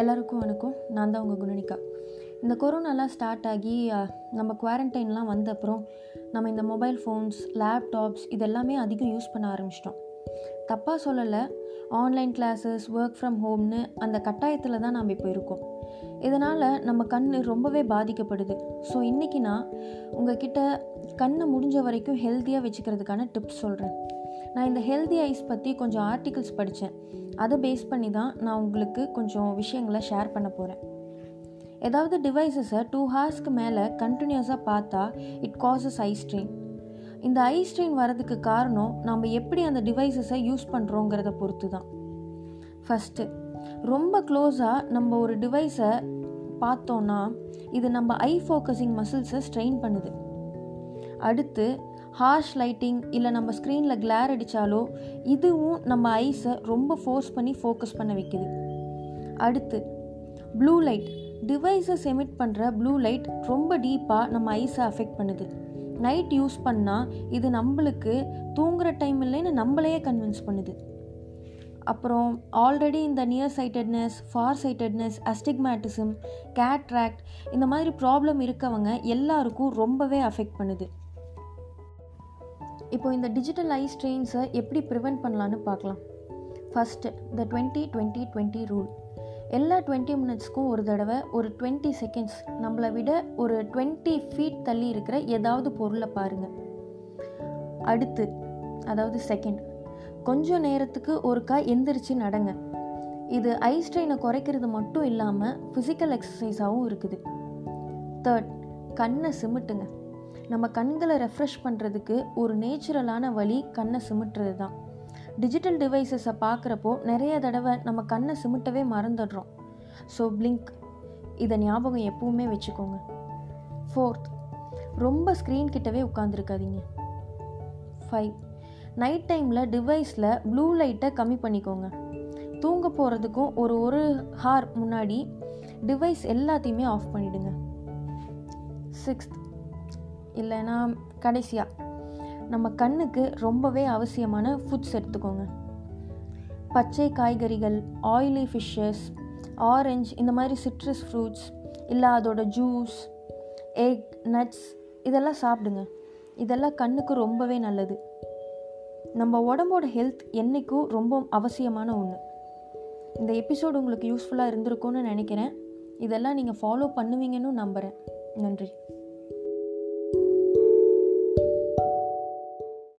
எல்லாருக்கும் வணக்கம் நான் தான் உங்கள் குணனிகா. இந்த கொரோனாலாம் ஸ்டார்ட் ஆகி நம்ம குவாரண்டைன்லாம் வந்த அப்புறம் நம்ம இந்த மொபைல் ஃபோன்ஸ் லேப்டாப்ஸ் இதெல்லாமே அதிகம் யூஸ் பண்ண ஆரம்பிச்சிட்டோம். தப்பாக சொல்லலை ஆன்லைன் கிளாஸஸ் ஒர்க் ஃப்ரம் ஹோம்னு அந்த கட்டாயத்தில் தான் நாம் இப்போ இருக்கோம். இதனால் நம்ம கண் ரொம்பவே பாதிக்கப்படுது. ஸோ இன்றைக்கி நான் உங்ககிட்ட கண்ணை முடிஞ்ச வரைக்கும் ஹெல்த்தியாக வச்சுக்கிறதுக்கான டிப்ஸ் சொல்கிறேன் நான் இந்த ஹெல்தி ஐஸ் பற்றி கொஞ்சம் ஆர்டிகிள்ஸ் படித்தேன் அதை பேஸ் பண்ணி தான் நான் உங்களுக்கு கொஞ்சம் விஷயங்களை ஷேர் பண்ண போகிறேன் ஏதாவது டிவைசஸை டூ ஹார்ஸ்க்கு மேலே கண்டினியூஸாக பார்த்தா இட் காசஸ் ஐ ஸ்ட்ரெயின் இந்த ஐ ஸ்ட்ரெயின் வரதுக்கு காரணம் நம்ம எப்படி அந்த டிவைசஸை யூஸ் பண்ணுறோங்கிறத பொறுத்து தான் ஃபஸ்ட்டு ரொம்ப க்ளோஸாக நம்ம ஒரு டிவைஸை பார்த்தோன்னா இது நம்ம ஐ ஃபோக்கஸிங் மசில்ஸை ஸ்ட்ரெயின் பண்ணுது. அடுத்து ஹார்ஷ் லைட்டிங் இல்லை நம்ம ஸ்க்ரீனில் கிளேர் அடித்தாலோ இதுவும் நம்ம ஐஸை ரொம்ப ஃபோர்ஸ் பண்ணி ஃபோக்கஸ் பண்ண வைக்குது. அடுத்து ப்ளூ லைட் டிவைஸஸ் எமிட் பண்ணுற ப்ளூ லைட் ரொம்ப டீப்பாக நம்ம ஐஸை அஃபெக்ட் பண்ணுது. நைட் யூஸ் பண்ணால் இது நம்மளுக்கு தூங்குற டைம் இல்லைன்னு நம்மளையே கன்வின்ஸ் பண்ணுது. அப்புறம் ஆல்ரெடி இந்த near sightedness far sightedness astigmatism cataract இந்த மாதிரி ப்ராப்ளம் இருக்கவங்க எல்லாருக்கும் ரொம்பவே அஃபெக்ட் பண்ணுது. இப்போ இந்த டிஜிட்டல் ஐ ஸ்ட்ரெயின்ஸை எப்படி ப்ரிவெண்ட் பண்ணலான்னு பார்க்கலாம். First the twenty twenty twenty rule எல்லா டுவெண்ட்டி மினிட்ஸ்க்கும் ஒரு தடவை ஒரு டுவெண்ட்டி செகண்ட்ஸ் நம்மளை விட ஒரு டுவெண்ட்டி ஃபீட் தள்ளி இருக்கிற ஏதாவது பொருளை பாருங்கள் அடுத்து அதாவது செகண்ட் கொஞ்சம் நேரத்துக்கு ஒருக்கா எந்திரிச்சு நடங்க. இது ஐ ஸ்ட்ரெயினை குறைக்கிறது மட்டும் இல்லாமல் ஃபிசிக்கல் எக்ஸசைஸாகவும் இருக்குது. தேர்ட் கண்ணை சிமிட்டுங்க. நம்ம கண்களை ரெஃப்ரெஷ் பண்ணுறதுக்கு ஒரு நேச்சுரலான வழி கண்ணை சிமிட்டுறது தான் டிஜிட்டல் டிவைசஸை பார்க்குறப்போ நிறைய தடவை நம்ம கண்ணை சிமிட்டவே மறந்துடுறோம். ஸோ பிளிங்க் இதை ஞாபகம் எப்பவுமே வச்சுக்கோங்க. ஃபோர்த் ரொம்ப ஸ்க்ரீன் கிட்டவே உட்காந்துருக்காதீங்க ஃபைவ் நைட் டைமில் டிவைஸில் ப்ளூ லைட்டை கம்மி பண்ணிக்கோங்க. தூங்க போகிறதுக்கும் ஒரு ஒரு ஹார் முன்னாடி டிவைஸ் எல்லாத்தையுமே ஆஃப் பண்ணிவிடுங்க சிக்ஸ்த் இல்லைன்னா கடைசியாக நம்ம கண்ணுக்கு ரொம்பவே அவசியமான ஃபுட்ஸ் எடுத்துக்கோங்க. பச்சை காய்கறிகள் ஆயிலி ஃபிஷ்ஷஸ் ஆரஞ்ச் இந்த மாதிரி சிட்ரஸ் ஃப்ரூட்ஸ் இல்லை அதோட ஜூஸ் எக் நட்ஸ் இதெல்லாம் சாப்பிடுங்க. இதெல்லாம் கண்ணுக்கு ரொம்பவே நல்லது. நம்ம உடம்போட ஹெல்த் என்றைக்கும் ரொம்ப அவசியமான ஒன்று இந்த எபிசோடு உங்களுக்கு யூஸ்ஃபுல்லாக இருந்திருக்கும்னு நினைக்கிறேன். இதெல்லாம் நீங்கள் ஃபாலோ பண்ணுவீங்கன்னு நம்புகிறேன் நன்றி.